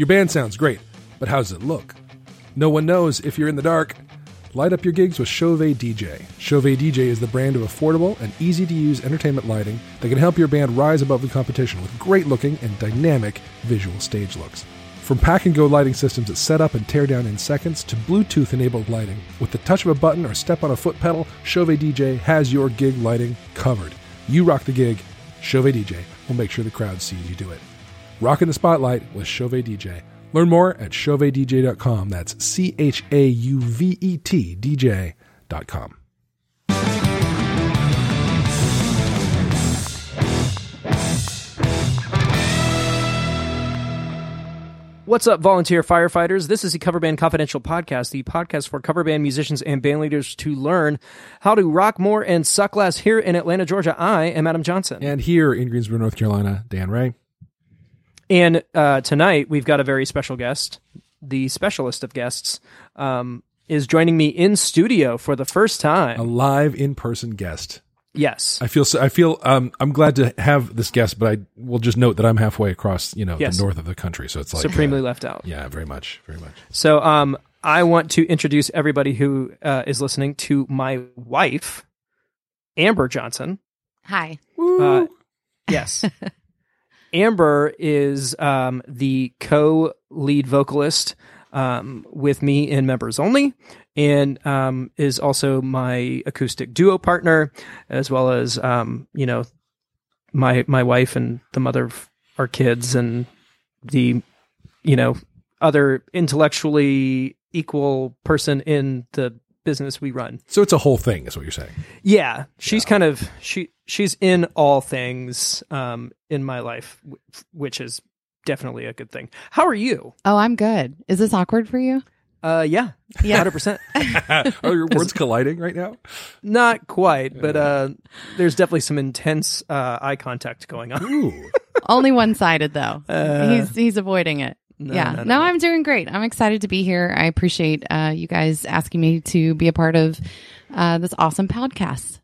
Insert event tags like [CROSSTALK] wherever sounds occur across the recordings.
Your band sounds great, but how does it look? No one knows if you're in the dark. Light up your gigs with Chauvet DJ. Chauvet DJ is the brand of affordable and easy to use entertainment lighting that can help your band rise above the competition with great looking and dynamic visual stage looks. From pack and go lighting systems that set up and tear down in seconds to Bluetooth enabled lighting, with the touch of a button or step on a foot pedal, Chauvet DJ has your gig lighting covered. You rock the gig, Chauvet DJ will make sure the crowd sees you do it. Rock in the spotlight with Chauvet DJ. Learn more at chauvetdj.com. That's C H A U V E T DJ.com. What's up, volunteer firefighters? This is the Cover Band Confidential podcast, the podcast for cover band musicians and band leaders to learn how to rock more and suck less here in Atlanta, Georgia. I am Adam Johnson. And here in Greensboro, North Carolina, Dan Ray. And uh, tonight we've got a very special guest. The specialist of guests um, is joining me in studio for the first time. A live in person guest. Yes. I feel so, I feel um, I'm glad to have this guest, but I will just note that I'm halfway across, you know, Yes. the north of the country, so it's like Supremely uh, left out. Yeah, very much, very much. So um, I want to introduce everybody who uh, is listening to my wife, Amber Johnson. Hi. Uh, yes. [LAUGHS] Amber is um, the co lead vocalist um, with me in Members Only and um, is also my acoustic duo partner, as well as, um, you know, my, my wife and the mother of our kids and the, you know, other intellectually equal person in the business we run. So it's a whole thing, is what you're saying. Yeah, she's kind of she she's in all things um in my life, which is definitely a good thing. How are you? Oh, I'm good. Is this awkward for you? Uh, yeah, Yeah. hundred percent. [LAUGHS] Are your words colliding right now? Not quite, but uh, there's definitely some intense uh, eye contact going on. Ooh. [LAUGHS] Only one sided though. Uh, he's he's avoiding it. No, yeah. no, No, no, no. I'm doing great. I'm excited to be here. I appreciate uh, you guys asking me to be a part of uh, this awesome podcast.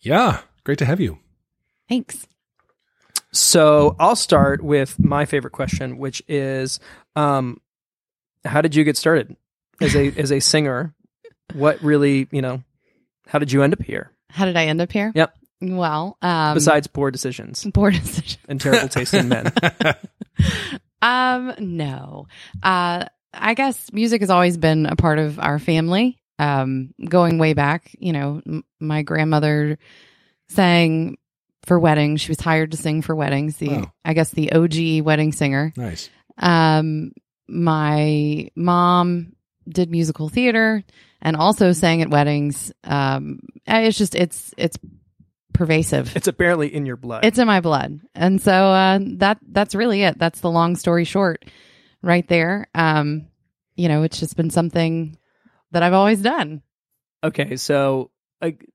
Yeah, great to have you. Thanks. So I'll start with my favorite question, which is, um, how did you get started as a as a singer? What really, you know, how did you end up here? How did I end up here? Yep. Well, um, Besides poor decisions poor [LAUGHS] decision. and terrible taste in men. [LAUGHS] [LAUGHS] Um, no. Uh, I guess music has always been a part of our family. Um, going way back, you know, m- my grandmother sang for weddings. She was hired to sing for weddings. The, Wow. I guess the OG wedding singer. Nice. Um, my mom did musical theater and also sang at weddings. Um, it's just, it's, it's pervasive. It's apparently in your blood. It's in my blood. And so uh, that that's really it. That's the long story short right there. Um, you know, it's just been something that I've always done. okay. So, like,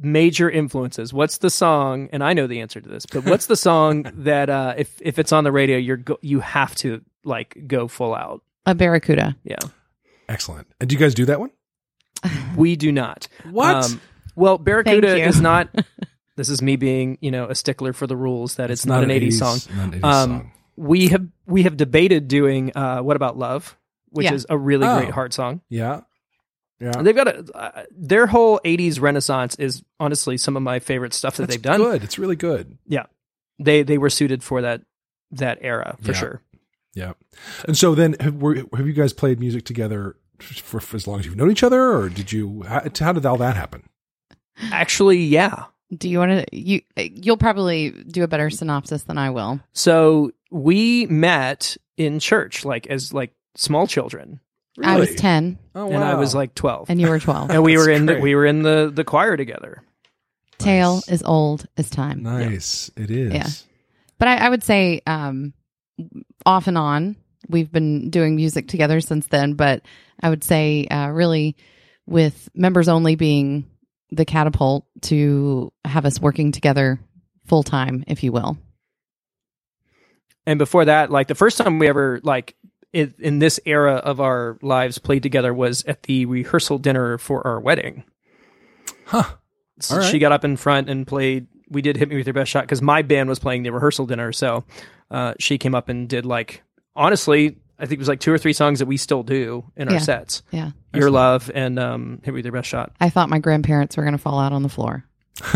major influences. What's the song? And I know the answer to this, but what's the song [LAUGHS] that uh, if if it's on the radio, you're go- you have to like go full out? A barracuda. Yeah, Excellent. And do you guys do that one? [LAUGHS] we do not. What? Um, well, Barracuda is not. [LAUGHS] This is me being, you know, a stickler for the rules that it's, not, an 80s, song. Not an 80s Um, song. We have we have debated doing uh, "What About Love," which Yeah. is a really Oh. great heart song. Yeah. Yeah. They've got a uh, their whole '80s renaissance is honestly some of my favorite stuff that That's they've done. Good. It's really good. Yeah, they they were suited for that that era for Yeah. sure. Yeah. And so then have, were, have you guys played music together for, for as long as you've known each other or did you, how, how did all that happen? Actually, yeah. Do you want to you you'll probably do a better synopsis than I will. So we met in church, like as like small children, I was Really? 10 Oh, and I was like twelve, and you were 12. and we were in the, great. we were in the the choir together. Tale Nice. is old as time. Nice. It is. Yeah. But I, I would say um off and on we've been doing music together since then, but I would say uh really with members only being the catapult to have us working together full time, if you will. And before that, like the first time we ever like in, in this era of our lives played together was at the rehearsal dinner for our wedding. Huh. So All right. she got up in front and played. We did "Hit Me with Your Best Shot" because my band was playing the rehearsal dinner. So uh, she came up and did like honestly I think it was like two or three songs that we still do in our Yeah. sets. Yeah. Your Love and um, Hit Me With Your Best Shot. I thought my grandparents were going to fall out on the floor. [LAUGHS]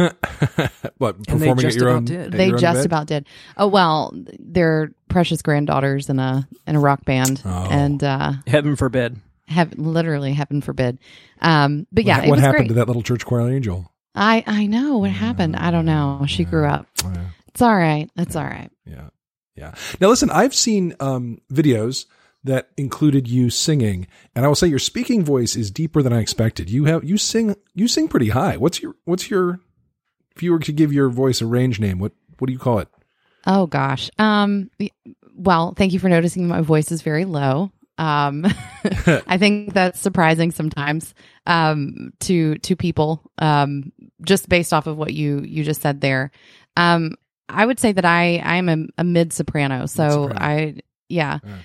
what they performing just at your about own? did. at They your just event? about did. Oh well, they're precious granddaughters in a in a rock band, Oh. and uh, Heaven forbid. heaven, literally heaven forbid. Um, but yeah, what, it what was happened great. to that little church choir angel? I I know what happened. I don't know. She grew up. Yeah. It's all right. It's all right. Yeah. Yeah. Now listen, I've seen um, videos that included you singing, and I will say your speaking voice is deeper than I expected. You have you sing you sing pretty high. What's your what's your if you were to give your voice a range name, what what do you call it? Oh gosh. Um. Well, thank you for noticing my voice is very low. Um, [LAUGHS] I think that's surprising sometimes um, to to people, um, just based off of what you you just said there. Um, I would say that I I am a, a mid soprano, so Mid-soprano. I yeah. Yeah.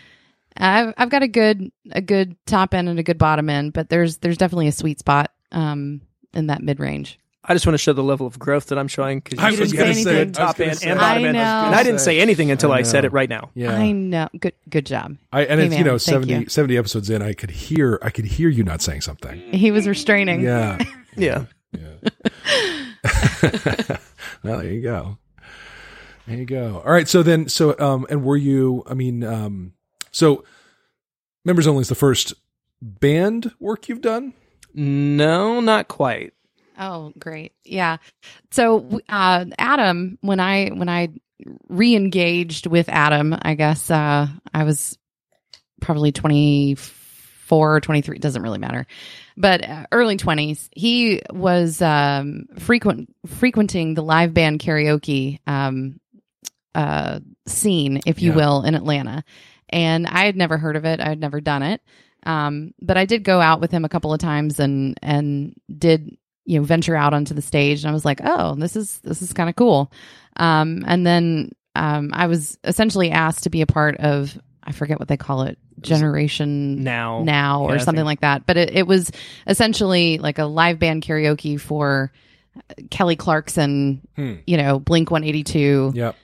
I've I've got a good a good top end and a good bottom end, but there's there's definitely a sweet spot um in that mid range. I just want to show the level of growth that I'm showing because I you was didn't say say- anything top end and bottom I end, know. and I didn't say anything until I I, said it right now. Yeah. I know. Good good job. I, and Hey, it's, you know, thank 70, you. 70 episodes in, I could hear, I could hear you not saying something. He was restraining. Yeah. [LAUGHS] Yeah. Yeah. [LAUGHS] well, there you go. There you go. All right. So then, so, um, and were you, I mean, um, so members only is the first band work you've done? No, not quite. Oh, great. Yeah. So, uh, Adam, when I, when I re-engaged with Adam, I guess, uh, I was probably 24 or 23. Doesn't really matter, but uh, early twenties, he was, um, frequent, frequenting the live band karaoke, um, uh, scene, if you Yeah. will, in Atlanta. And I had never heard of it. I had never done it. Um, but I did go out with him a couple of times and, and did, you know, venture out onto the stage. And I was like, oh, this is, this is kind of cool. Um, and then, um, I was essentially asked to be a part of, I forget what they call it, Generation Now. Now or Yeah, I something like that. But it, it was essentially like a live band karaoke for Kelly Clarkson, Hmm. you know, Blink 182, Yep.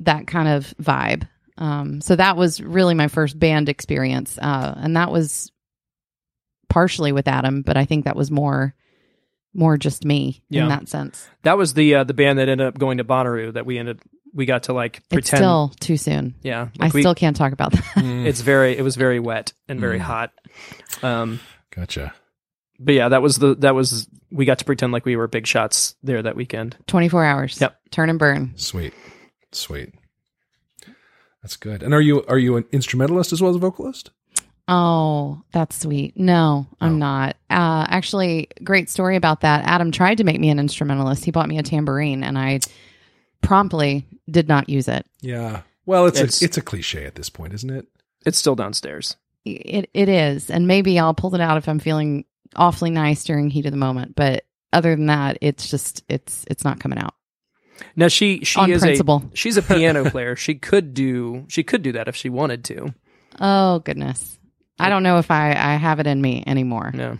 That kind of vibe. Um, so that was really my first band experience. Uh, and that was partially with Adam, but I think that was more, more just me Yeah. in that sense. That was the uh, the band that ended up going to Bonnaroo that we ended we got to like pretend. It's pretend. still too soon. yeah, I we, still can't talk about that. Mm, [LAUGHS] it's very it was very wet and very Mm. hot. Um, gotcha. but yeah, that was the that was we got to pretend like we were big shots there that weekend. 24 hours. Yep. Turn and burn. Sweet. Sweet. That's good. And are you, are you an instrumentalist as well as a vocalist? Oh, that's sweet. No, I'm Oh. not. Uh, actually, great story about that. Adam tried to make me an instrumentalist. He bought me a tambourine, and I promptly did not use it. Yeah. Well, it's, It's- a, it's a cliche at this point, isn't it? It's still downstairs. It it is, and maybe I'll pull it out if I'm feeling awfully nice during heat of the moment. But other than that, it's just it's it's not coming out Now she she on is principle. a [LAUGHS] she's a piano player. She could do she could do that if she wanted to. oh goodness, I don't know if I I have it in me anymore. No,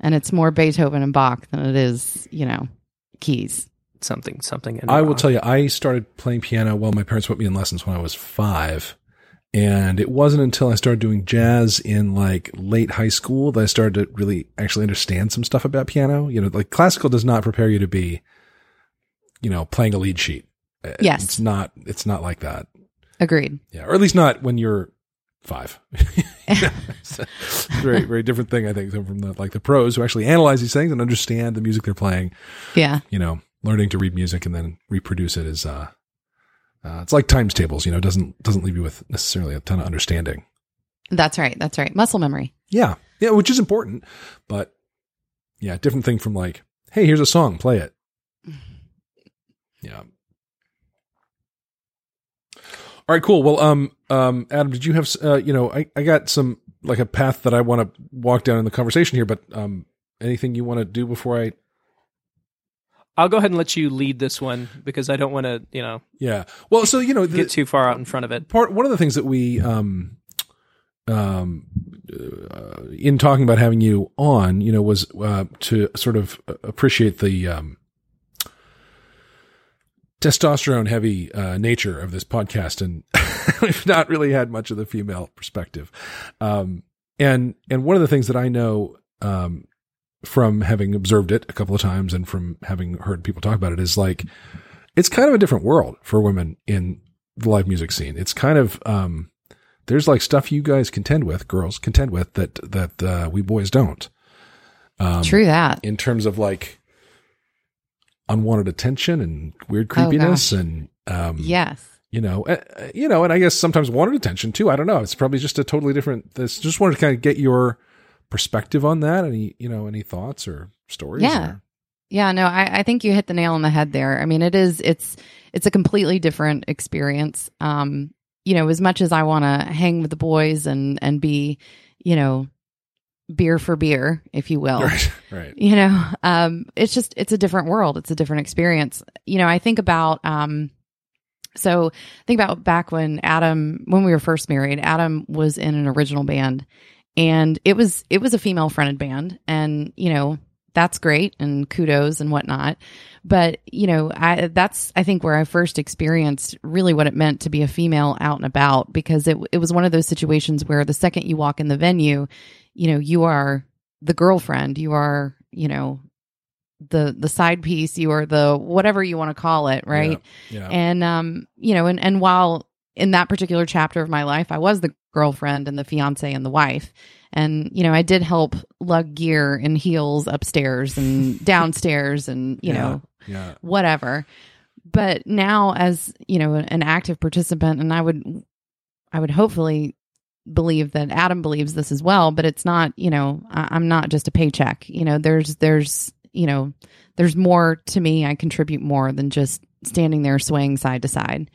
And it's more Beethoven and Bach than it is you know keys. something something. In I will tell you, I started playing piano. Well, my parents put me in lessons when I was five. And it wasn't until I started doing jazz in like late high school that I started to really actually understand some stuff about piano. You know, like classical does not prepare you to be, you know, playing a lead sheet. Uh, Yes. It's not, it's not like that. Agreed. Yeah. Or at least not when you're five. [LAUGHS] [LAUGHS] very, very different thing, I think, from the, like the pros who actually analyze these things and understand the music they're playing Yeah. you know, learning to read music and then reproduce it is, uh, uh, it's like times tables, you know, doesn't, doesn't leave you with necessarily a ton of understanding. That's right. That's right. Muscle memory. Yeah. Yeah. Which is important, but yeah, different thing from like, Hey, here's a song, play it. Yeah. All right, cool. Well, um, um, Adam, did you have, uh, you know, I, I got some, like a path that I want to walk down in the conversation here, but, um, anything you want to do before I, I'll go ahead and let you lead this one because I don't want to you know yeah. Well, so, you know, the, get too far out in front of it. part one of the things that we um um uh, in talking about having you on you know was uh to sort of appreciate the um testosterone heavy uh, nature of this podcast, and [LAUGHS] we've not really had much of the female perspective. Um, and and one of the things that I know um, from having observed it a couple of times and from having heard people talk about it is like it's kind of a different world for women in the live music scene. It's kind of um, there's like stuff you guys contend with, girls contend with that that uh, we boys don't. Um, True that. in terms of like unwanted attention and weird creepiness gosh. and um, Yes. you know, uh, you know, and I guess sometimes wanted attention too. I don't know. It's probably just a totally different. This just wanted to kind of get your perspective on that. Any, you know, any thoughts or stories? Yeah. or- Yeah, no, I, I think you hit the nail on the head there. I mean, it is it's it's a completely different experience. Um, you know, as much as I want to hang with the boys and and be, you know, beer for beer, if you will. Right. [LAUGHS] Right. You know, um, it's just it's a different world. It's a different experience. You know, I think about um, so think about back when Adam when we were first married. Adam was in an original band, and it was it was a female fronted band, and you know that's great and kudos and whatnot. But you know, I that's I think where I first experienced really what it meant to be a female out and about because it it was one of those situations where the second you walk in the venue, you know, you are the girlfriend, you are, you know, the the side piece, you are the whatever you want to call it, right? Yeah. And um, you know, and and while in that particular chapter of my life, I was the girlfriend and the fiance and the wife. And you know, I did help lug gear and heels upstairs and [LAUGHS] downstairs and you Yeah. know, Yeah. whatever. But now as, you know, an active participant and I would I would hopefully believe that Adam believes this as well, but it's not, you know, I, I'm not just a paycheck. You know, there's there's, you know, there's more to me. I contribute more than just standing there swaying side to side.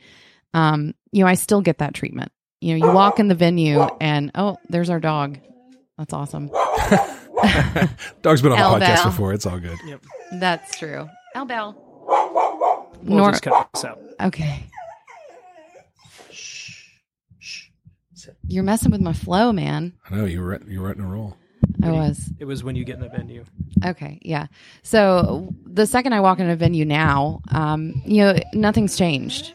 Um, you know, I still get that treatment. You know, you walk in the venue and oh, there's our dog. That's awesome. [LAUGHS] Dog's been on the Elbow. podcast before. It's all good. Yep. That's true. Elbow. We'll Nor- just cut this out. Okay. You're messing with my flow, man. I know you were you were in a roll. I was. It was when you get in the venue. Okay, yeah. So the second I walk in a venue now, um, you know, nothing's changed.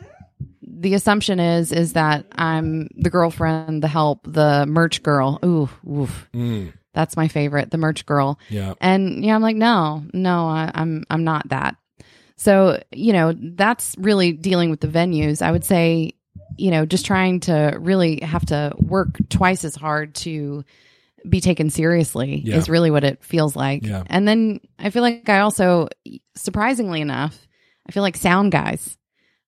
The assumption is is that I'm the girlfriend, the help, the merch girl. Ooh, oof. Mm, That's my favorite, the merch girl. yeah. And yeah, I'm like, no, no, I, I'm I'm not that. So you know, that's really dealing with the venues. I would say, you know, just trying to really have to work twice as hard to be taken seriously Yeah. is really what it feels like. Yeah. And then I feel like I also, surprisingly enough, I feel like sound guys.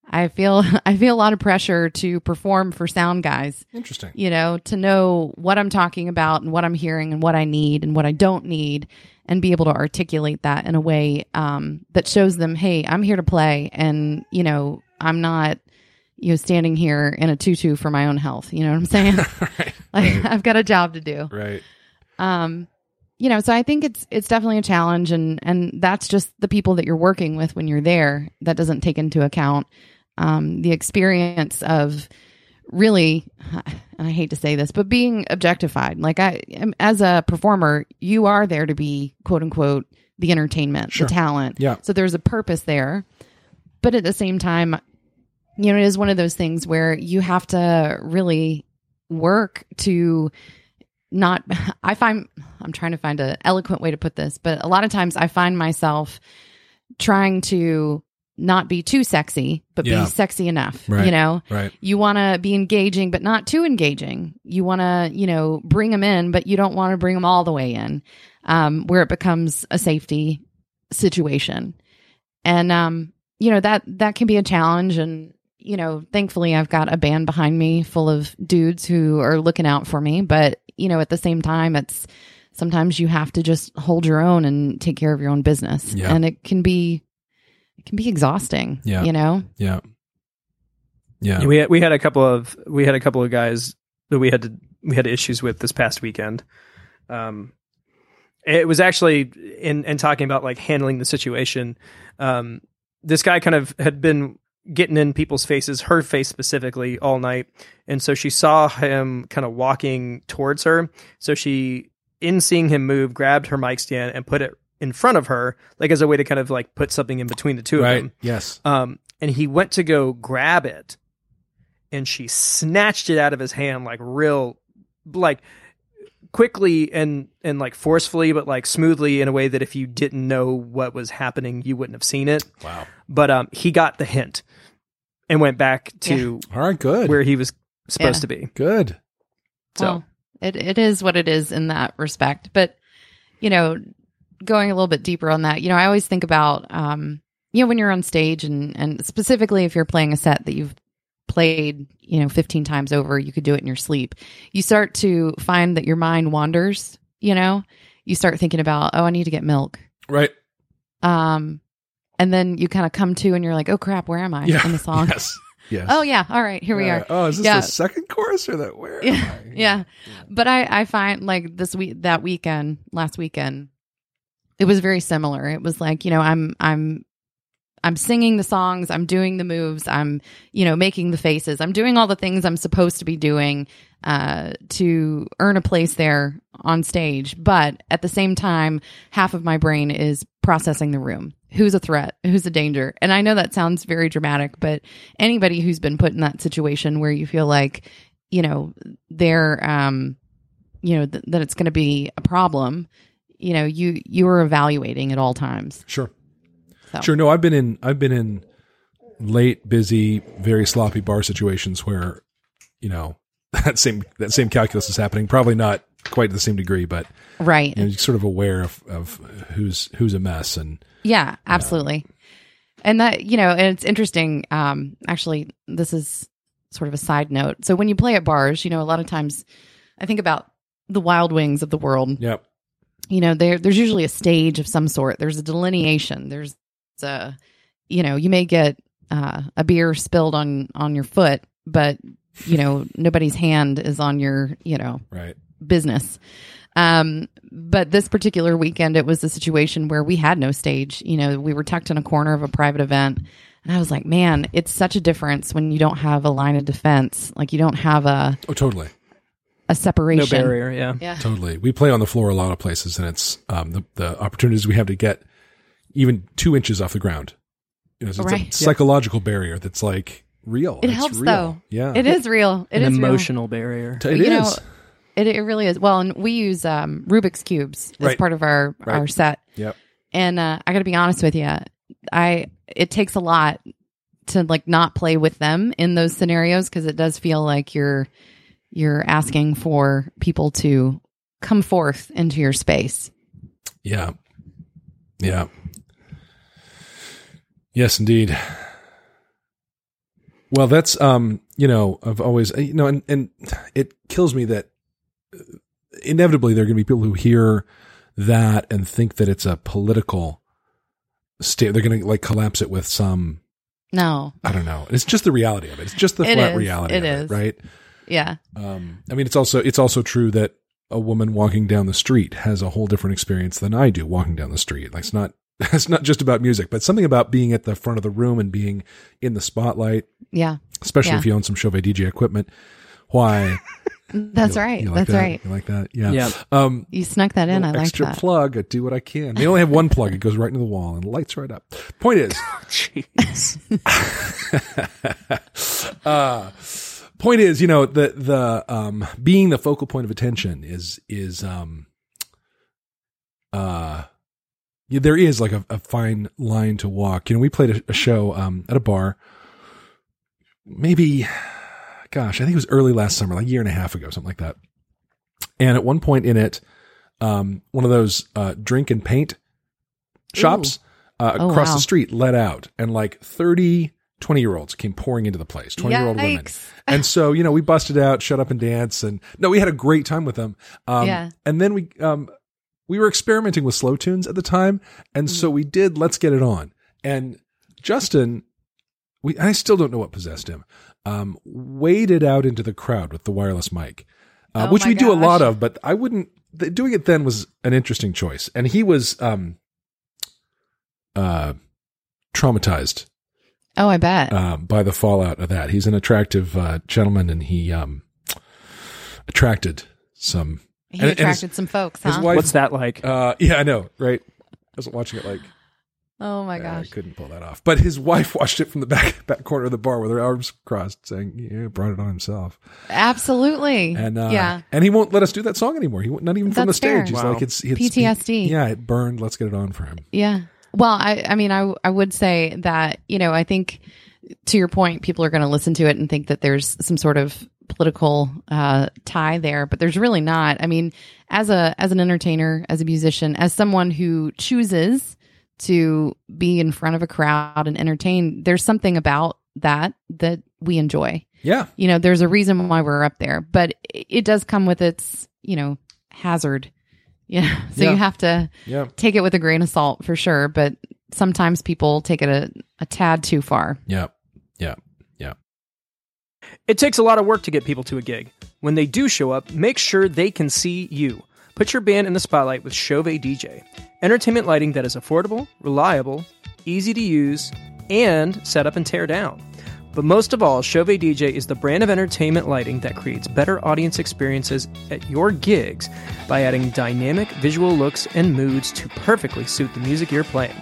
I feel [LAUGHS] I feel a lot of pressure to perform for sound guys Interesting. you know, to know what I'm talking about and what I'm hearing and what I need and what I don't need, and be able to articulate that in a way um, that shows them, hey, I'm here to play, and you know, I'm not, you know, standing here in a tutu for my own health. You know what I'm saying? [LAUGHS] right. like I've got a job to do. Right. Um, you know, so I think it's it's definitely a challenge, and and that's just the people that you're working with when you're there. That doesn't take into account um, the experience of really, [SIGHS] and I hate to say this, but being objectified. Like I, am- as a performer, you are there to be quote unquote the entertainment, Sure. the talent. Yeah. So there's a purpose there, but at the same time, you know, it is one of those things where you have to really work to not [LAUGHS] i find i'm trying to find an eloquent way to put this but a lot of times i find myself trying to not be too sexy but Yeah. be sexy enough Right. you know Right. you want to be engaging but not too engaging you want to you know bring them in but you don't want to bring them all the way in um, where it becomes a safety situation and um, you know that that can be a challenge and you know thankfully i've got a band behind me full of dudes who are looking out for me but you know at the same time it's sometimes you have to just hold your own and take care of your own business Yeah. and it can be it can be exhausting Yeah. you know Yeah. Yeah. Yeah, we had, we had a couple of we had a couple of guys that we had to we had issues with this past weekend. Um, it was actually in in talking about like handling the situation. Um, this guy kind of had been getting in people's faces, her face specifically, all night, and so she saw him kind of walking towards her. So she, in seeing him move, grabbed her mic stand and put it in front of her, like as a way to kind of like put something in between the two of them. Yes. Um, and he went to go grab it and she snatched it out of his hand like real like quickly and and like forcefully but like smoothly in a way that if you didn't know what was happening you wouldn't have seen it Wow. but um he got the hint and went back to All right. Good. where he was supposed Yeah. to be good. so Well, it it is what it is in that respect. But you know, going a little bit deeper on that, you know, I always think about um, you know, when you're on stage and and specifically if you're playing a set that you've played, you know, 15 times over, you could do it in your sleep. You start to find that your mind wanders, you know. You start thinking about, oh, I need to get milk. Right. Um and then you kind of come to and you're like, oh crap, where am I Yeah. in the song? Yes. [LAUGHS] Yes. Oh yeah, all right, here we are. Oh, is this Yeah. the second chorus or that? Where? Yeah. am I? [LAUGHS] Yeah. But I, I find like this week, that weekend, last weekend, it was very similar. It was like, you know, I'm, I'm, I'm singing the songs, I'm doing the moves, I'm, you know, making the faces, I'm doing all the things I'm supposed to be doing uh, to earn a place there on stage. But at the same time, half of my brain is processing the room. Who's a threat? Who's a danger? And I know that sounds very dramatic, but anybody who's been put in that situation where you feel like, you know, they're, um, you know, th- that it's going to be a problem, you know, you, you are evaluating at all times. Sure. So. Sure. No, I've been in I've been in late, busy, very sloppy bar situations where, you know, [LAUGHS] that same that same calculus is happening. Probably not quite to the same degree, but Right. you know, you're sort of aware of, of who's who's a mess and Yeah, absolutely. And that, you know, and it's interesting. Um, actually, this is sort of a side note. So when you play at bars, you know, a lot of times I think about the wild wings of the world. yeah. You know, there there's usually a stage of some sort. There's a delineation. There's a, you know, you may get uh, a beer spilled on on your foot, but you know, [LAUGHS] nobody's hand is on your, you know, Right. business. Um, but this particular weekend, it was a situation where we had no stage. You know, we were tucked in a corner of a private event. And I was like, man, it's such a difference when you don't have a line of defense. Like you don't have a, Oh, totally. a no separation. barrier yeah Yeah. Totally. We play on the floor a lot of places, and it's um, the the opportunities we have to get even two inches off the ground. You know, so it's a Right. psychological barrier that's like real. It It's helps, real. though. Yeah, It is real. It an is real. emotional barrier It you know. It, it really is. Well, and we use um, Rubik's cubes as Right. part of our, Right. our set. Yep. And uh, I got to be honest with you, I it takes a lot to like not play with them in those scenarios because it does feel like you're you're asking for people to come forth into your space. Yeah. Yeah. Yes, indeed. Well, that's um, you know, I've always you know, and and it kills me that uh, inevitably there are going to be people who hear that and think that it's a political state. They're going to like collapse it with some No, I don't know. It's just the reality of it. It's just the It flat is. reality. It of is. it, right? yeah, Um, I mean, it's also it's also true that a woman walking down the street has a whole different experience than I do walking down the street. Like it's not [LAUGHS] it's not just about music, but something about being at the front of the room and being in the spotlight, yeah, especially Yeah. if you own some Chauvet DJ equipment. Why? [LAUGHS] that's You- right. you like that's that? right. You like that? Yeah. Yeah. Um, You snuck that in. I little like extra that. plug. I do what I can. They only have one plug. It goes right into the wall and lights right up. Point is, [LAUGHS] jeez uh, point is, you know, the the um being the focal point of attention is is um uh yeah, there is like a, a fine line to walk. You know, we played a, a show um at a bar maybe gosh, I think it was early last summer, like a year and a half ago, something like that. And at one point in it, um one of those uh drink and paint shops uh, Oh, across wow. the street let out and like 30 20 year olds came pouring into the place 20 year old women [LAUGHS] and so you know we busted out shut up and dance and no we had a great time with them um Yeah. and then we um we were experimenting with slow tunes at the time and so Mm-hmm. we did let's get it on and justin we i still don't know what possessed him um waded out into the crowd with the wireless mic uh, Oh which we do a lot of but i wouldn't doing it then was an interesting choice and he was um uh traumatized Oh, I bet. um, by the fallout of that. He's an attractive uh, gentleman, and he um, attracted some. He and- and his- attracted some folks, huh? wife, what's that like uh, yeah, I know, right? I wasn't watching it like Oh my I gosh. couldn't pull that off. But his wife [LAUGHS] watched it from the back back corner of the bar with her arms crossed, saying, "Yeah, brought it on himself." Absolutely. And uh, yeah. and he won't let us do that song anymore. He won't, not even from the That's fair. stage. He's Wow. like, "It's, it's PTSD. yeah, it burned. Let's get it on for him." Yeah. Well, I, I mean, I, I would say that, you know, I think to your point, people are going to listen to it and think that there's some sort of political uh, tie there, but there's really not. I mean, as a, as an entertainer, as a musician, as someone who chooses to be in front of a crowd and entertain, there's something about that that we enjoy. Yeah, You know, there's a reason why we're up there, but it, does come with its, you know, hazard. [LAUGHS] Yeah. So Yeah. you have to, yeah, take it with a grain of salt for sure, but sometimes people take it a, a tad too far. yeah, yeah. It takes a lot of work to get people to a gig. When they do show up, make sure they can see you. Put your band in the spotlight with Chauvet DJ. Entertainment lighting that is affordable, reliable, easy to use, and set up and tear down. But most of all, Chauvet DJ is the brand of entertainment lighting that creates better audience experiences at your gigs by adding dynamic visual looks and moods to perfectly suit the music you're playing.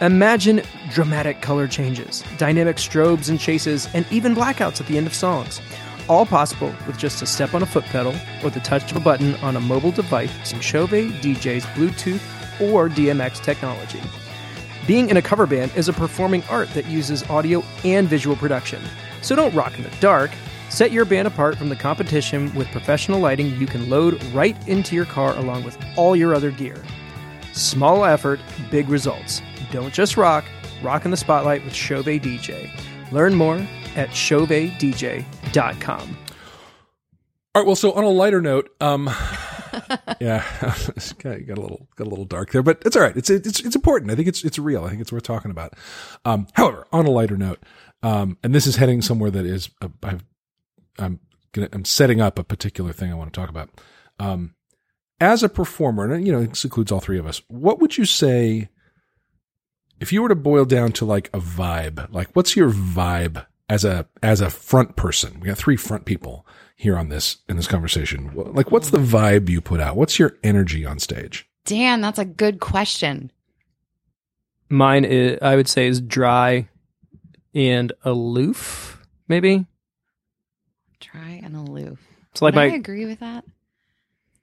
Imagine dramatic color changes, dynamic strobes and chases, and even blackouts at the end of songs. All possible with just a step on a foot pedal or the touch of a button on a mobile device using Chauvet DJ's Bluetooth or DMX technology. Being in a cover band is a performing art that uses audio and visual production. So don't rock in the dark. Set your band apart from the competition with professional lighting you can load right into your car along with all your other gear. Small effort, big results. Don't just rock, rock in the spotlight with Chauvet DJ. Learn more at chauvetdj.com. All right. Well, so on a lighter note, um, [LAUGHS] yeah, [LAUGHS] got, got a little got a little dark there, but it's all right. It's it's it's important. I think it's it's real. I think it's worth talking about. Um, however, on a lighter note, um, and this is heading somewhere that is uh, I've, I'm gonna I'm setting up a particular thing I want to talk about. Um, as a performer, and you know, this includes all three of us. What would you say if you were to boil down to like a vibe? Like, what's your vibe as a as a front person? We got three front people here on this in this conversation. Like, what's the vibe you put out? What's your energy on stage? Dan, that's a good question. Mine, is, I would say, is dry and aloof, maybe. Try and aloof. It's like Would I agree with that.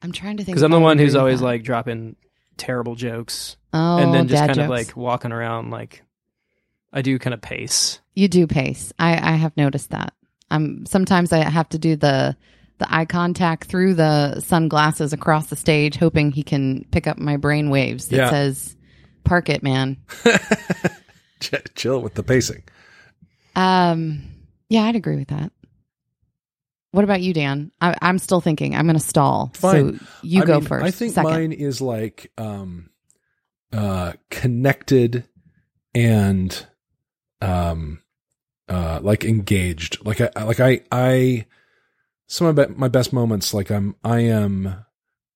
I'm trying to think because I'm the one who's always that. like dropping terrible jokes oh, and then just dad kind of like walking around like I do kind of pace. you do pace. I I have noticed that. Um, sometimes I have to do the the eye contact through the sunglasses across the stage, hoping he can pick up my brain waves that Yeah. says, "Park it, man." [LAUGHS] Ch- Chill with the pacing. Um, yeah, I'd agree with that. What about you, Dan? I, I'm still thinking. I'm going to stall. Fine. So you I go mean, first. I think second. mine is like um, uh, connected and um, uh, like engaged. Like I like I I some of my, my best moments. Like I'm I am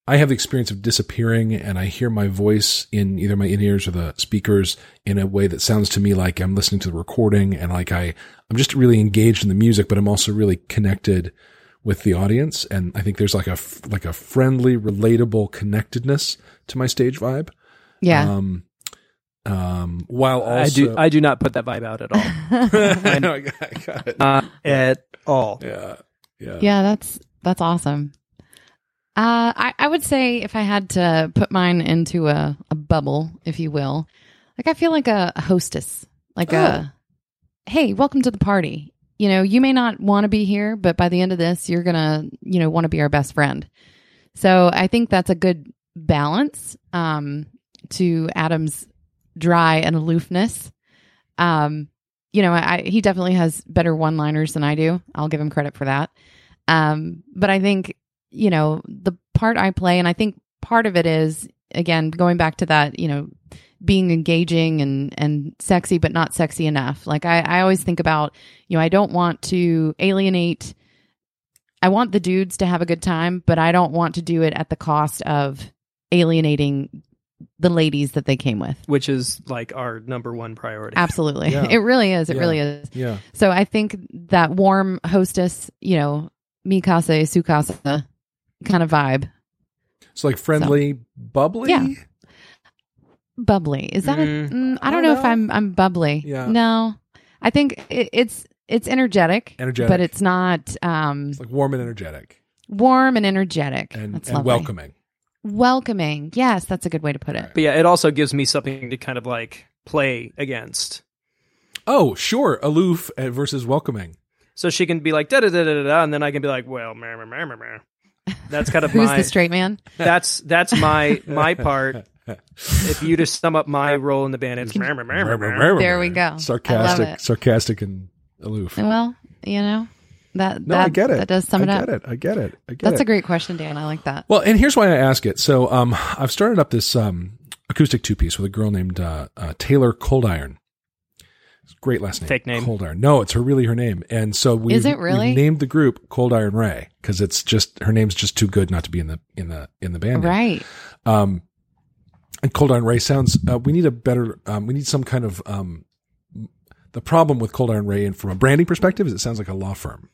I have the experience of disappearing, and I hear my voice in either my in ears or the speakers in a way that sounds to me like I'm listening to the recording, and like I I'm just really engaged in the music, but I'm also really connected with the audience and i think there's like a, like a friendly relatable connectedness to my stage vibe Yeah. um um while also I do I do not put that vibe out at all. [LAUGHS] [LAUGHS] I know, I got, I got it. Not at all. yeah yeah yeah, that's that's awesome. Uh, I I would say if I had to put mine into a, a bubble, if you will, like I feel like a, a hostess, like a hey, welcome to the party. You know, you may not want to be here, but by the end of this, you're gonna you know want to be our best friend. So I think that's a good balance um, to Adam's dry and aloofness. Um, you know, I, he definitely has better one liners than I do. I'll give him credit for that. Um, but I think, you know, the part I play, and I think part of it is, again, going back to that, you know, being engaging and, and sexy, but not sexy enough. Like I, I always think about, you know, I don't want to alienate. I want the dudes to have a good time, but I don't want to do it at the cost of alienating the ladies that they came with. Which is like our number one priority. Absolutely. Yeah. [LAUGHS] It really is. It Yeah. really is. yeah So I think that warm hostess, you know, mi casa, su casa kind of vibe. it's like friendly bubbly Yeah. bubbly. Is that Mm, a, mm, I I don't don't know, if. I'm I'm bubbly. Yeah. No. I think it, it's it's energetic, Energetic. but it's not um It's like warm and energetic warm and energetic. and, that's and welcoming. Welcoming. Yes, that's a good way to put it. But yeah, it also gives me something to kind of like play against. Oh, sure. Aloof uh, versus welcoming. So she can be like da da da da da, and then I can be like, well, meh, meh, meh, meh, meh. That's kind of Who's my the straight man? that's that's my my [LAUGHS] part. If you just sum up my role in the band, it's. There we go. Sarcastic, sarcastic, and aloof. Well, you know that No, that, I get it. That does sum I it up. get it. I get it. I get it. That's it. a great question, Dan. I like that. Well, and here's why I ask it. So, um, I've started up this um, acoustic two piece with a girl named uh, uh, Taylor Coldiron. It's a great last name. Fake name. Coldiron. No, it's her really her name. And so we Is it really? named the group Cold Iron Ray because it's just her name's just too good not to be in the in the in the band. name. Right. Um, and Cold Iron Ray sounds. Uh, we need a better. Um, we need some kind of. Um, the problem with Cold Iron Ray, and from a branding perspective, is it sounds like a law firm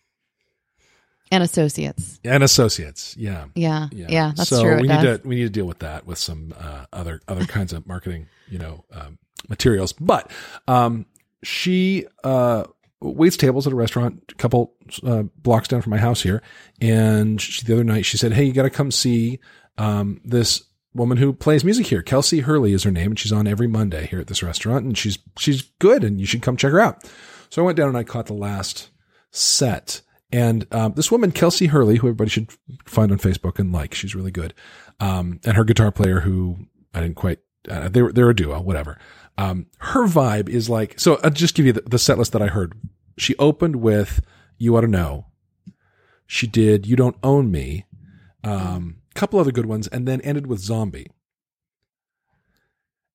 And associates. and associates. Yeah. Yeah. Yeah. yeah that's so true. It we does. need to we need to deal with that with some uh, other other kinds of marketing, you know, um, materials. But um, she uh, waits tables at a restaurant a couple uh, blocks down from my house here, and she, the other night she said, "Hey, you got to come see um, this." Woman who plays music here, Kelsey Hurley is her name, and she's on every Monday here at this restaurant, and she's she's good, and you should come check her out. So I went down and I caught the last set, and um, this woman, Kelsey Hurley, who everybody should find on Facebook and like, she's really good. Um, and her guitar player, who I didn't quite, uh, they were, they're a duo, whatever. Um, her vibe is like, so I'll just give you the, the set list that I heard. She opened with You Ought to Know. She did You Don't Own Me. Um, couple other good ones, and then ended with Zombie.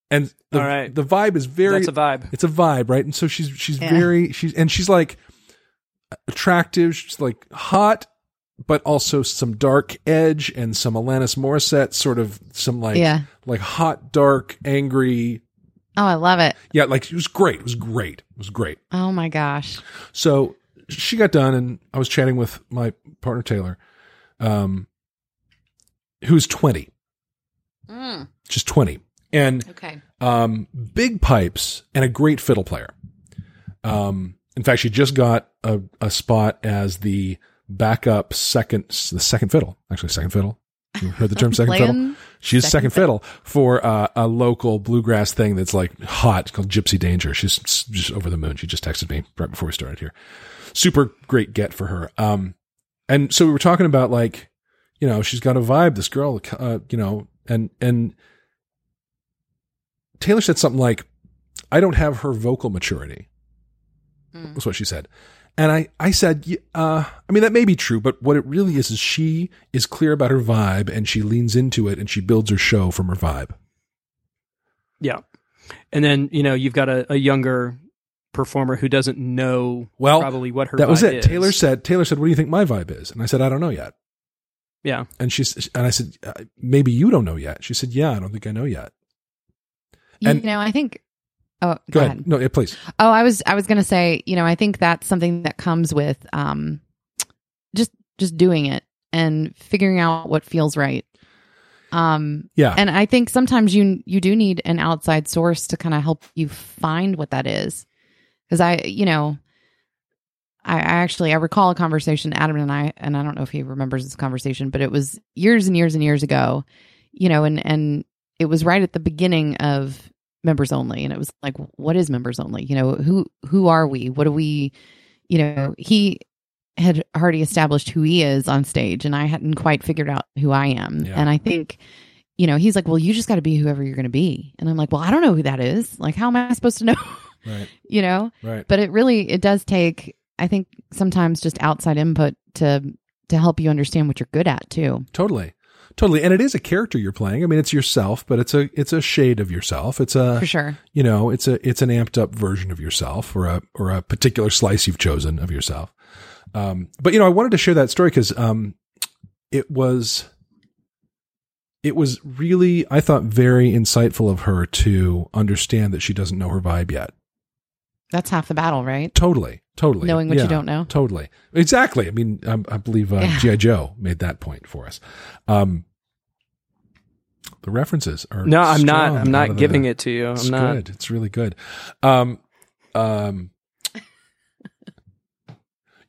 And the, All right. the vibe is very, That's a vibe. it's a vibe, right? And so she's she's Yeah. very she's and she's like attractive, she's like hot, but also some dark edge and some Alanis Morissette sort of some like Yeah. like hot, dark, angry. Oh, I love it. Yeah, like it was great. It was great. It was great. Oh my gosh. So she got done and I was chatting with my partner Taylor, um who's 20. She's 20. And Okay. um, big pipes and a great fiddle player. Um, in fact, she just got a, a spot as the backup second, the second fiddle, actually second fiddle. You heard the term second fiddle? She's second, second fiddle for uh, a local bluegrass thing that's like hot called Gypsy Danger. She's just over the moon. She just texted me right before we started here. Super great get for her. Um, and so we were talking about like, you know, she's got a vibe. This girl, uh, you know, and and Taylor said something like, "I don't have her vocal maturity." Mm. Was what she said. And I, I said, uh, I mean, that may be true, but what it really is, is she is clear about her vibe and she leans into it and she builds her show from her vibe. Yeah. And then, you know, you've got a, a younger performer who doesn't know Well, probably what her that was vibe it. is. Taylor said, Taylor said, what do you think my vibe is? And I said, I don't know yet. Yeah. And she's, and I said, uh, maybe you don't know yet. She said, yeah, I don't think I know yet. And, You know, I think. Oh, Go, ahead. No, yeah, please. Oh, I was I was gonna say, you know, I think that's something that comes with um just just doing it and figuring out what feels right. Um Yeah. and I think sometimes you you do need an outside source to kind of help you find what that is. Cuz I, you know, I, I actually I recall a conversation Adam and I and I don't know if he remembers this conversation, but it was years and years and years ago, you know, and and it was right at the beginning of members only and it was like what is members only you know who who are we what do we you know he had already established who he is on stage and i hadn't quite figured out who i am Yeah. and i think you know he's like well you just got to be whoever you're going to be and i'm like well i don't know who that is like how am i supposed to know [LAUGHS] Right. you know Right. but it really it does take i think sometimes just outside input to to help you understand what you're good at too Totally. Totally. And it is a character you're playing. I mean, it's yourself, but it's a, it's a shade of yourself. It's a, for sure you know, it's a it's an amped up version of yourself or a or a particular slice you've chosen of yourself. Um, but you know, I wanted to share that story because um, it was it was really I thought very insightful of her to understand that she doesn't know her vibe yet. that's half the battle right Totally, totally knowing what Yeah, you don't know Totally, exactly. I mean, I, I believe uh, Yeah. GI Joe made that point for us. Um, The references are No, I'm not. I'm not giving the- it to you. It's I'm not. good. It's really good. Um, um,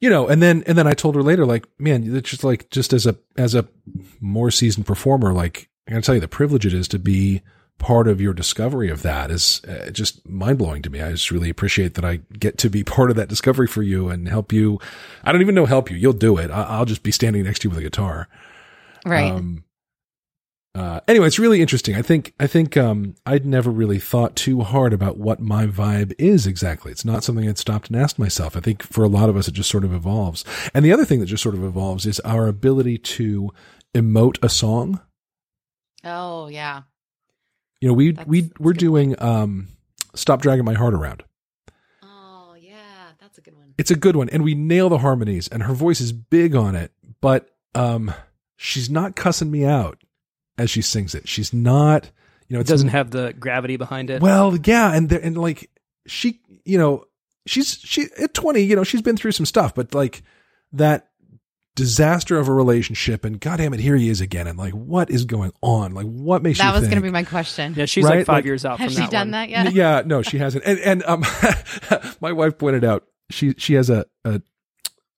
you know, and then and then I told her later, like, man, it's just like just as a as a more seasoned performer, like I gotta tell you, the privilege it is to be part of your discovery of that is uh, just mind blowing to me. I just really appreciate that I get to be [LAUGHS] part of that discovery for you and help you. I don't even know help you. You'll do it. I, I'll just be standing next to you with a guitar. Right. Um, uh, anyway, it's really interesting. I think I think um, I'd never really thought too hard about what my vibe is exactly. It's not something I'd stopped and asked myself. I think for a lot of us, it just sort of evolves. And the other thing that just sort of evolves is our ability to emote a song. oh yeah. You know, we that's, we that's we're doing um, "Stop Dragging My Heart Around." Oh yeah, that's a good one. It's a good one, and we nail the harmonies, and her voice is big on it. But um, she's not cussing me out as she sings it. She's not. You know, It doesn't have the gravity behind it. Well, yeah, and there, and like she, you know, she's she at twenty, you know, she's been through some stuff, but like that disaster of a relationship, and goddamn it, here he is again, and like, what is going on? Like, what makes That you was think? going to be my question. yeah, she's right? like five Like- years out Has from she that done one. that yet? yeah, no, she hasn't, and and um, [LAUGHS] my wife pointed out she she has a a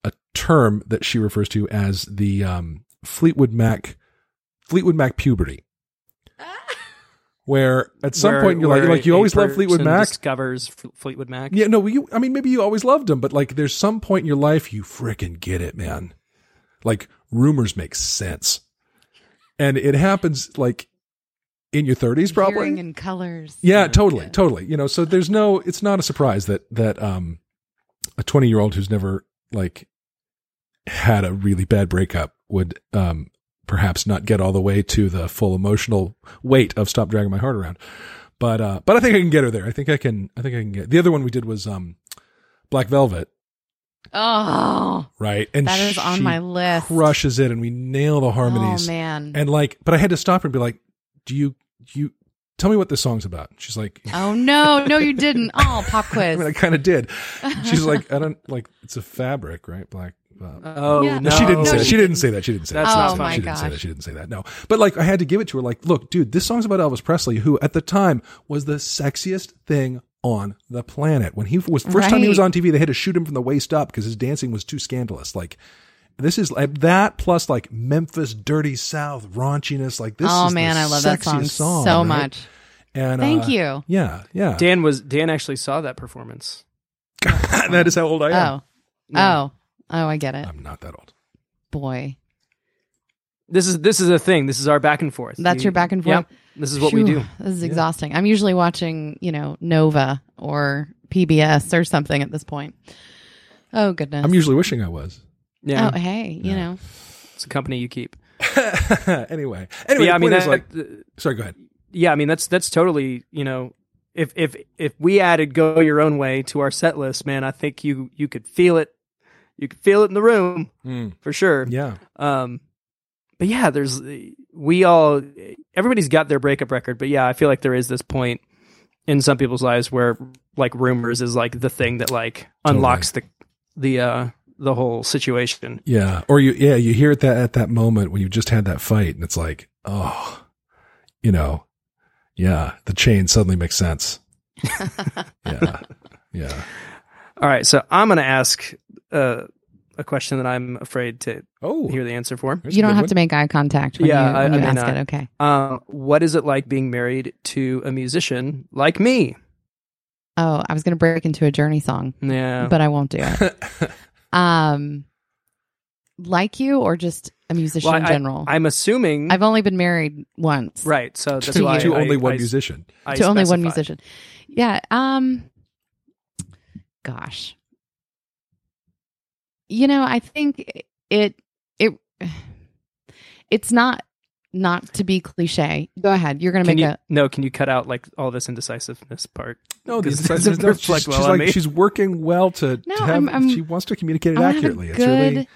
a term that she refers to as the um Fleetwood Mac Fleetwood Mac puberty. [LAUGHS] Where at some Where- point you're like, where like you always love Fleetwood Mac, Discovers Fleetwood Mac. Yeah, no, you. I mean, maybe you always loved them, but like, there's some point in your life you frickin' get it, man. Like, rumors make sense, and it happens like in your 30s, probably. Hearing in colors. yeah, totally, totally. You know, so there's no. It's not a surprise that that um a 20 year old who's never like had a really bad breakup would um perhaps not get all the way to the full emotional weight of stop dragging my heart around but uh but i think i can get her there i think i can i think i can get the other one we did was um black velvet Oh, right and that is on my list. crushes it and we nail the harmonies Oh man. and like but i had to stop her and be like do you do you tell me what this song's about she's like oh no, no, you didn't. [LAUGHS] Oh, pop i quiz. mean i kind of did she's [LAUGHS] like i don't like it's a fabric right black uh, Oh Yeah. no, she didn't No, say that. She didn't say that. She didn't say That's that. not Oh, She my didn't say that. She didn't say that. No. But like I had to give it to her like, look, dude, this song's about Elvis Presley, who at the time was the sexiest thing on the planet. When he was first time he was on TV, they had to shoot him from the waist up because his dancing was too scandalous. Like this is like that plus like Memphis dirty South raunchiness. Like this oh is man, the I love that song, song so right? much. And Thank uh, you. Yeah, yeah. Dan was Dan actually saw that performance. [LAUGHS] that is how old I am. Oh, oh, oh, I get it. I'm not that old. Boy, This is this is a thing. This is our back and forth. That's We- your back and forth? Yep. This is what we do. This is exhausting. I'm usually watching, you know, Nova or PBS or something at this point. Oh goodness. I'm usually wishing I was. Yeah, Oh hey, you know. it's a company you keep. [LAUGHS] anyway, anyway, yeah, the I mean, is that, like, uh, sorry, go ahead. yeah, I mean that's that's totally you know, if if if we added "Go Your Own Way" to our set list, man, I think you you could feel it. You could feel it in the room for sure. Yeah. Um, but yeah, there's we all everybody's got their breakup record, but yeah, I feel like there is this point in some people's lives where like rumors is like the thing that like unlocks the the uh the whole situation. Yeah. Or you, yeah, you hear it that at that moment when you just had that fight and it's like, oh, you know, yeah, the chain suddenly makes sense. [LAUGHS] yeah. Yeah. All right, so I'm gonna ask uh, a question that I'm afraid to Oh, hear the answer for. You don't have one. to make eye contact when Yeah, you, I- when I you may ask not. it. Okay. Um, what is it like being married to a musician like me? Oh, I was going to break into a Journey song, Yeah, but I won't do it. [LAUGHS] um, like you or just a musician Well, in general? I'm assuming. I've only been married once. right, so that's to, why to I- only one I- musician. I to only one musician. Yeah. Um. Gosh. You know, I think it it it's not not to be cliche. Go ahead. You're going to Can make you, a no, can you cut out like all this indecisiveness part? No, the This insight- doesn't no, [LAUGHS] reflect she's, well she's on like me. she's working well to, No, to have. I'm- I'm- she wants to communicate it I wanna have a accurately. It's really,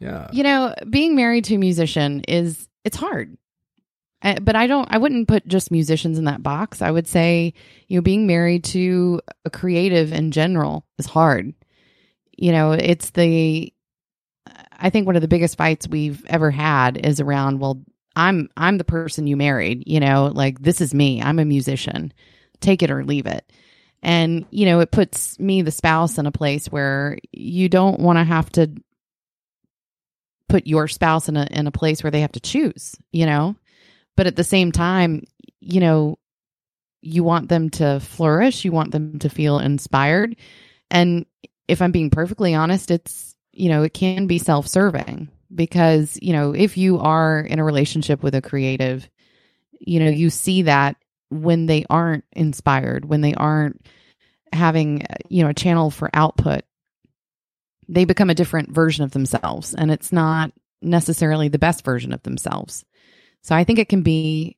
yeah. you know, being married to a musician is it's hard. Uh, But I don't I wouldn't put just musicians in that box. I would say, you know, being married to a creative in general is hard. You know, it's the I think one of the biggest fights we've ever had is around well, I'm I'm the person you married, you know, like this is me. I'm a musician. Take it or leave it. And, you know, it puts me, the spouse, in a place where you don't want to have to put your spouse in a in a place where they have to choose, you know? But at the same time, you know, you want them to flourish, you want them to feel inspired. And if I'm being perfectly honest, it's, you know, it can be self-serving because, you know, if you are in a relationship with a creative, you know, you see that when they aren't inspired, when they aren't having, you know, a channel for output, they become a different version of themselves and it's not necessarily the best version of themselves. So I think it can be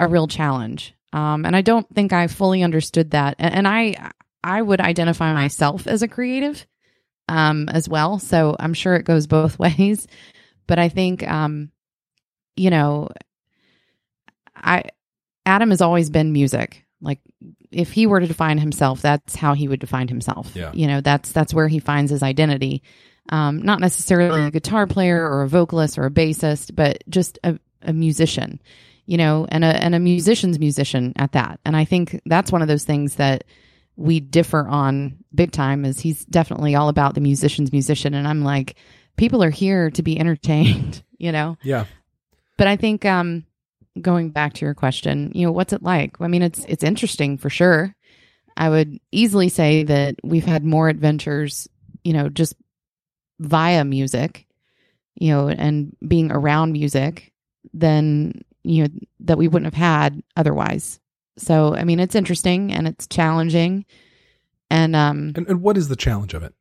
a real challenge. Um, and I don't think I fully understood that. And, and I, I would identify myself as a creative um, as well. So I'm sure it goes both [LAUGHS] ways. But I think, um, you know, I Adam has always been music. Like if he were to define himself, that's how he would define himself. Yeah. You know, that's that's where he finds his identity. Um, not necessarily a guitar player or a vocalist or a bassist, but just a, a musician, you know, and a and a musician's musician at that. And I think that's one of those things that we differ on big time is he's definitely all about the musician's musician and I'm like people are here to be entertained, [LAUGHS] you know. Yeah. But I think um going back to your question, you know, what's it like? I mean, it's it's interesting for sure. I would easily say that we've had more adventures, you know, just via music, you know, and being around music than, you know, that we wouldn't have had otherwise. So, I mean, it's interesting and it's challenging. And um And, and what is the challenge of it?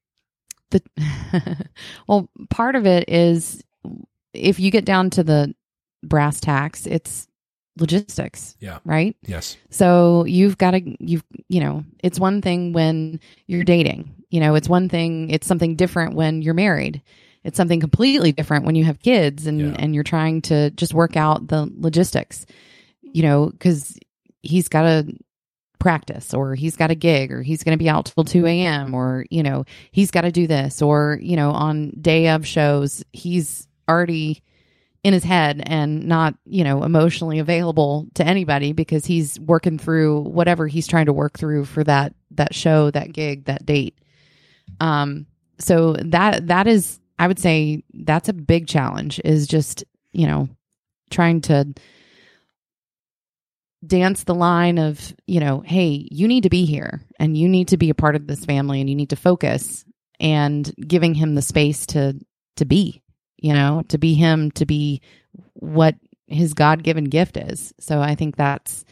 the [LAUGHS] well, part of it is if you get down to the brass tacks, it's logistics. Yeah. Right. Yes. So you've got to, you've, you know, it's one thing when you're dating, you know, it's one thing, it's something different when you're married. It's something completely different when you have kids and, Yeah. and you're trying to just work out the logistics, you know, because he's got to practice or he's got a gig or he's going to be out till 2 a.m. or, you know, he's got to do this or, you know, on day of shows, he's already in his head and not, you know, emotionally available to anybody because he's working through whatever he's trying to work through for that that show, that gig, that date. Um so that that is I would say that's a big challenge is just, you know, trying to dance the line of, you know, hey, you need to be here and you need to be a part of this family and you need to focus and giving him the space to to be you know, to be him, to be what his God given gift is. So I think that's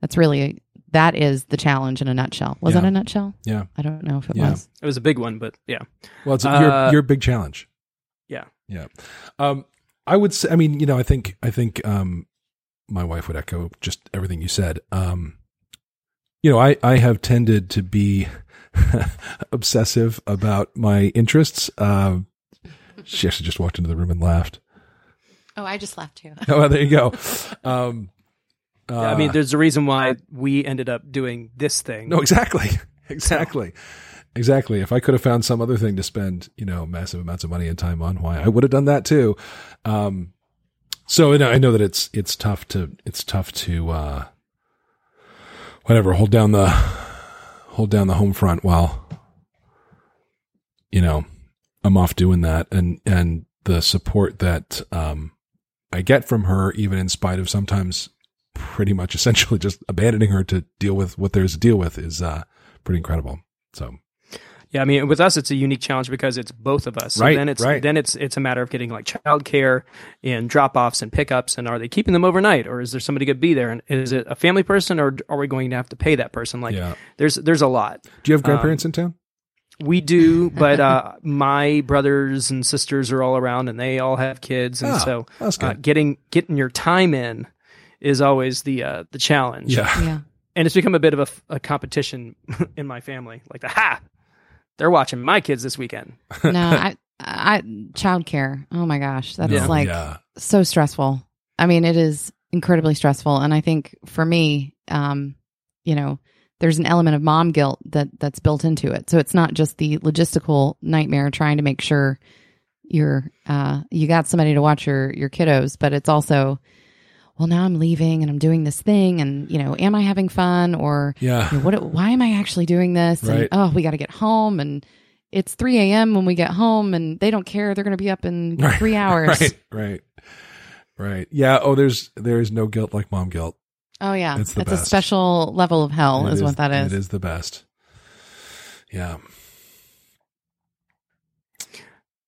that's really that is the challenge in a nutshell. Was Yeah. that a nutshell? Yeah. I don't know if it Yeah. was. It was a big one, but yeah. Well, it's Uh, your your big challenge. Yeah. Yeah. Um, I would say. I mean, you know, I think I think um, my wife would echo just everything you said. Um, you know, I I have tended to be [LAUGHS] obsessive about my interests. Um, she actually just walked into the room and laughed. Oh, I just laughed too. [LAUGHS] Oh, well, there you go. [LAUGHS] Um, uh, I mean, there's a reason why we ended up doing this thing. No, exactly. Exactly. Exactly. If I could have found some other thing to spend, you know, massive amounts of money and time on, why I would have done that too. Um, so I know that it's it's tough to it's tough to uh, whatever hold down the hold down the home front while you know I'm off doing that and and the support that um, I get from her, even in spite of sometimes pretty much [LAUGHS] essentially just abandoning her to deal with what there's to deal with is uh, pretty incredible. So Yeah, I mean, with us, it's a unique challenge because it's both of us. So Right, Then it's right. then it's it's a matter of getting like childcare and drop offs and pickups, and are they keeping them overnight, or is there somebody going to be there? And is it a family person, or are we going to have to pay that person? Like, yeah. there's there's a lot. Do you have grandparents in town? We do, but uh, [LAUGHS] my brothers and sisters are all around, and they all have kids, and Ah, so that's uh, getting getting your time in is always the uh, the challenge. yeah. Yeah. and it's become a bit of a, a competition [LAUGHS] in my family. Like, the ha, they're watching my kids this weekend. No, [LAUGHS] I I childcare. Oh my gosh. That's Yeah. like yeah. so stressful. I mean, it is incredibly stressful. And I think for me, um, you know, there's an element of mom guilt that that's built into it. So it's not just the logistical nightmare trying to make sure you're uh you got somebody to watch your your kiddos, but it's also well, now I'm leaving and I'm doing this thing, and you know, am I having fun or Yeah. you know, what? Why am I actually doing this? Right. And oh, we got to get home, and it's 3 a.m. when we get home, and they don't care. They're going to be up in [LAUGHS] Right. three hours. Right. Right. Right. Yeah. Oh, there's there's no guilt like mom guilt. Oh yeah, It's the a best. special level of hell, is what that is. It is the best. Yeah.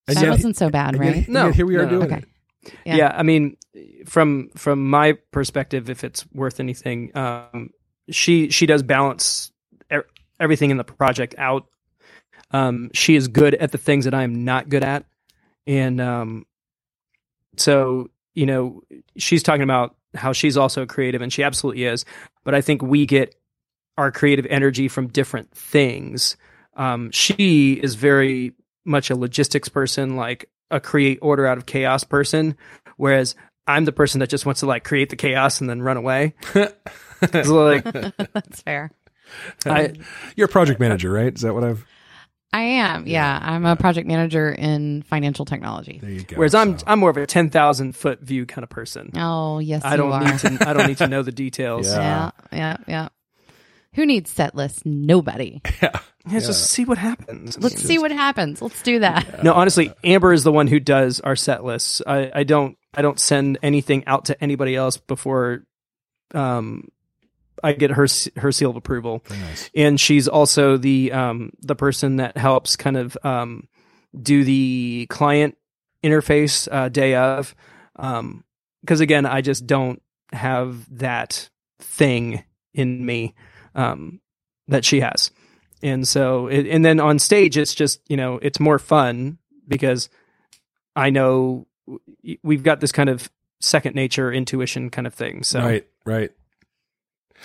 And That yet- wasn't so bad, and yet- right? No, yet here we are no. doing Okay. it. Yeah. Yeah. I mean, from from my perspective, if it's worth anything, um, she she does balance e- everything in the project out. Um, she is good at the things that I am not good at, and um, so you know, she's talking about how she's also creative, and she absolutely is. But I think we get our creative energy from different things. Um, she is very much a logistics person, like a create order out of chaos person, whereas I'm the person that just wants to like create the chaos and then run away. [LAUGHS] It's like [LAUGHS] That's fair. I, um, You're a project manager, right? Is that what I've? I am. Yeah, I'm a project manager in financial technology. There you go. whereas I'm So- I'm more of a ten thousand foot view kind of person. Oh yes, I don't are. need to I don't need to know the [LAUGHS] details. Yeah. yeah, yeah, yeah. Who needs set lists? Nobody. yeah. Yeah, just see what happens. Let's see what happens. Let's do that. No, honestly, Amber is the one who does our set lists. I, I don't I don't send anything out to anybody else before um I get her her seal of approval. Nice. And she's also the um the person that helps kind of um do the client interface uh, day of um because again, I just don't have that thing in me um that she has. And so, it, and then on stage, it's just, you know, it's more fun because I know we've got this kind of second nature intuition kind of thing. So, Right. Right.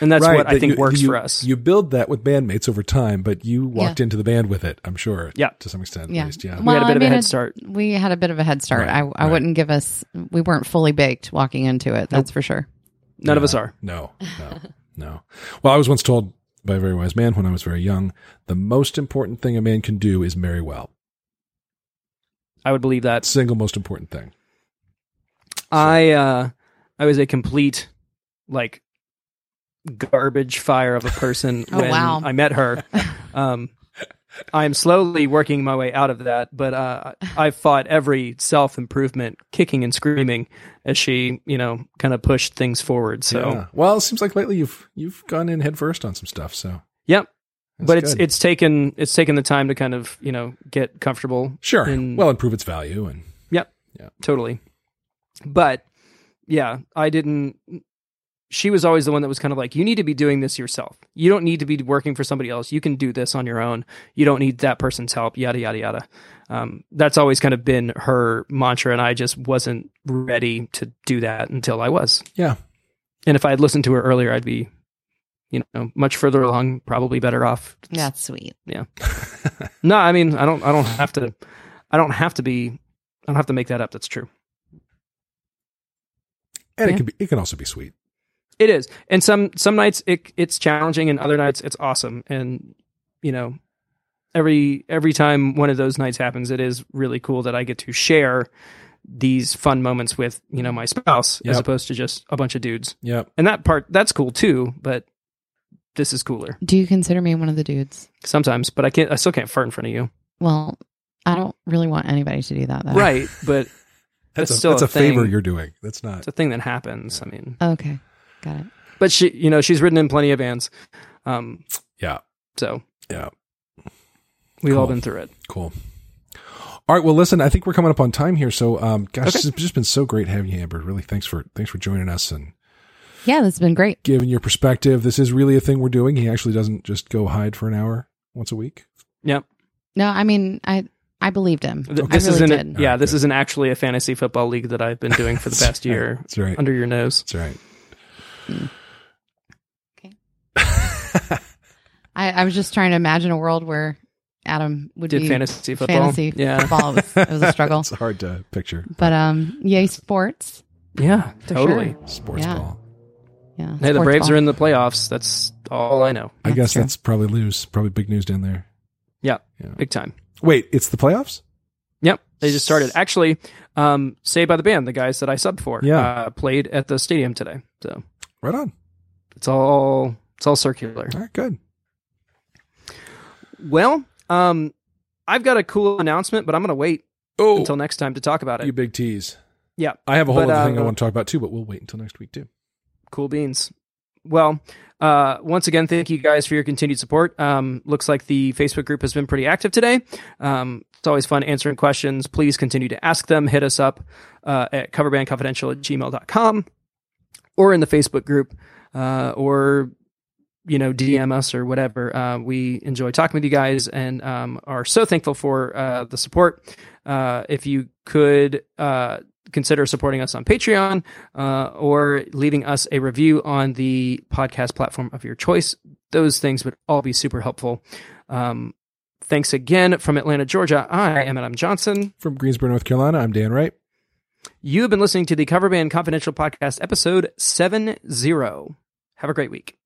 and that's right. what I think you- works you- for us. You build that with bandmates over time, but you walked into the band with it. I'm sure. Yeah. To some extent, Yeah. at least. Yeah. we had a bit I of mean, a head it- start. We had a bit of a head start. Right, I, I right. wouldn't give us. We weren't fully baked walking into it. That's for sure. None of us are. No, no, no. Well, I was once told by a very wise man when I was very young, the most important thing a man can do is marry well. I would believe that. Single most important thing. I, uh, I was a complete, like, garbage fire of a person [LAUGHS] Oh, when wow. I met her. [LAUGHS] Um, I'm slowly working my way out of that, but uh, I fought every self improvement, kicking and screaming as she, you know, kind of pushed things forward. So, Yeah. Well, it seems like lately you've you've gone in head first on some stuff. So, yep. That's but it's good. it's taken it's taken the time to kind of you know get comfortable. sure. in- well, improve its value and Yep. Yeah. Totally. But yeah, I didn't. She was always the one that was kind of like, you need to be doing this yourself. You don't need to be working for somebody else. You can do this on your own. You don't need that person's help, yada, yada, yada. Um, that's always kind of been her mantra. And I just wasn't ready to do that until I was. yeah, And if I had listened to her earlier, I'd be, you know, much further along, probably better off. That's sweet. Yeah. [LAUGHS] no, I mean, I don't, I don't have to, I don't have to be, I don't have to make that up. That's true. and Yeah. it can be it can also be sweet. It is, and some some nights it it's challenging, and other nights it's awesome. And you know, every every time one of those nights happens, it is really cool that I get to share these fun moments with you know my spouse as opposed to just a bunch of dudes. Yep. And that part that's cool too, but this is cooler Do you consider me one of the dudes? sometimes. But I can't. I still can't fart in front of you, Well, I don't really want anybody to do that. Though. right? But [LAUGHS] That's It's a, still that's a a, favor thing. you're doing. That's not. it's a thing that happens. I mean, Okay. Got it. but she, you know, she's written in plenty of bands, um, Yeah. so Yeah. we've all been through it. Cool. All right. Well, listen. I think we're coming up on time here. So, um, gosh, Okay. it's just been so great having you, Amber. Really, thanks for thanks for joining us and Yeah, this has been great. Given your perspective. This is really a thing we're doing. He actually doesn't just go hide for an hour once a week. Yep. No, I mean, I I believed him. Th- I This really isn't. did. Yeah, Alright, this good. isn't actually a fantasy football league that I've been [LAUGHS] doing for the That's past year. That's right. Under your nose. That's right. I, I was just trying to imagine a world where Adam would Did be fantasy football. fantasy Yeah. football. It was, it was a struggle, [LAUGHS] it's hard to picture. but um, yay sports. Yeah. Totally. sure. Sports Yeah. ball. Yeah, Hey, the Braves ball. are in the playoffs. That's all I know. I That's guess true. that's probably news. Probably big news down there. Yeah. Yeah. Big time. Wait, it's the playoffs? Yep. They just started. Actually, um, Saved by the Band, the guys that I subbed for, Yeah. uh, played at the stadium today. So Right on. it's all it's all circular. All right, good. Well, um, I've got a cool announcement, but I'm going to wait Oh, until next time to talk about it. you big tease. Yeah. I have a whole But, other thing I uh, want to talk about too, but we'll wait until next week too. Cool beans. Well, uh, once again, thank you guys for your continued support. Um, looks like the Facebook group has been pretty active today. Um, it's always fun answering questions. Please continue to ask them. Hit us up uh, at coverbandconfidential at gmail.com or in the Facebook group uh, or, you know, DM us or whatever. Uh, we enjoy talking with you guys and um, are so thankful for uh, the support. Uh, if you could uh, consider supporting us on Patreon uh, or leaving us a review on the podcast platform of your choice. Those things would all be super helpful. Um, thanks again from Atlanta, Georgia. I am Adam Johnson. From Greensboro, North Carolina, I'm Dan Wright. You have been listening to the Cover Band Confidential Podcast, episode 70. Have a great week.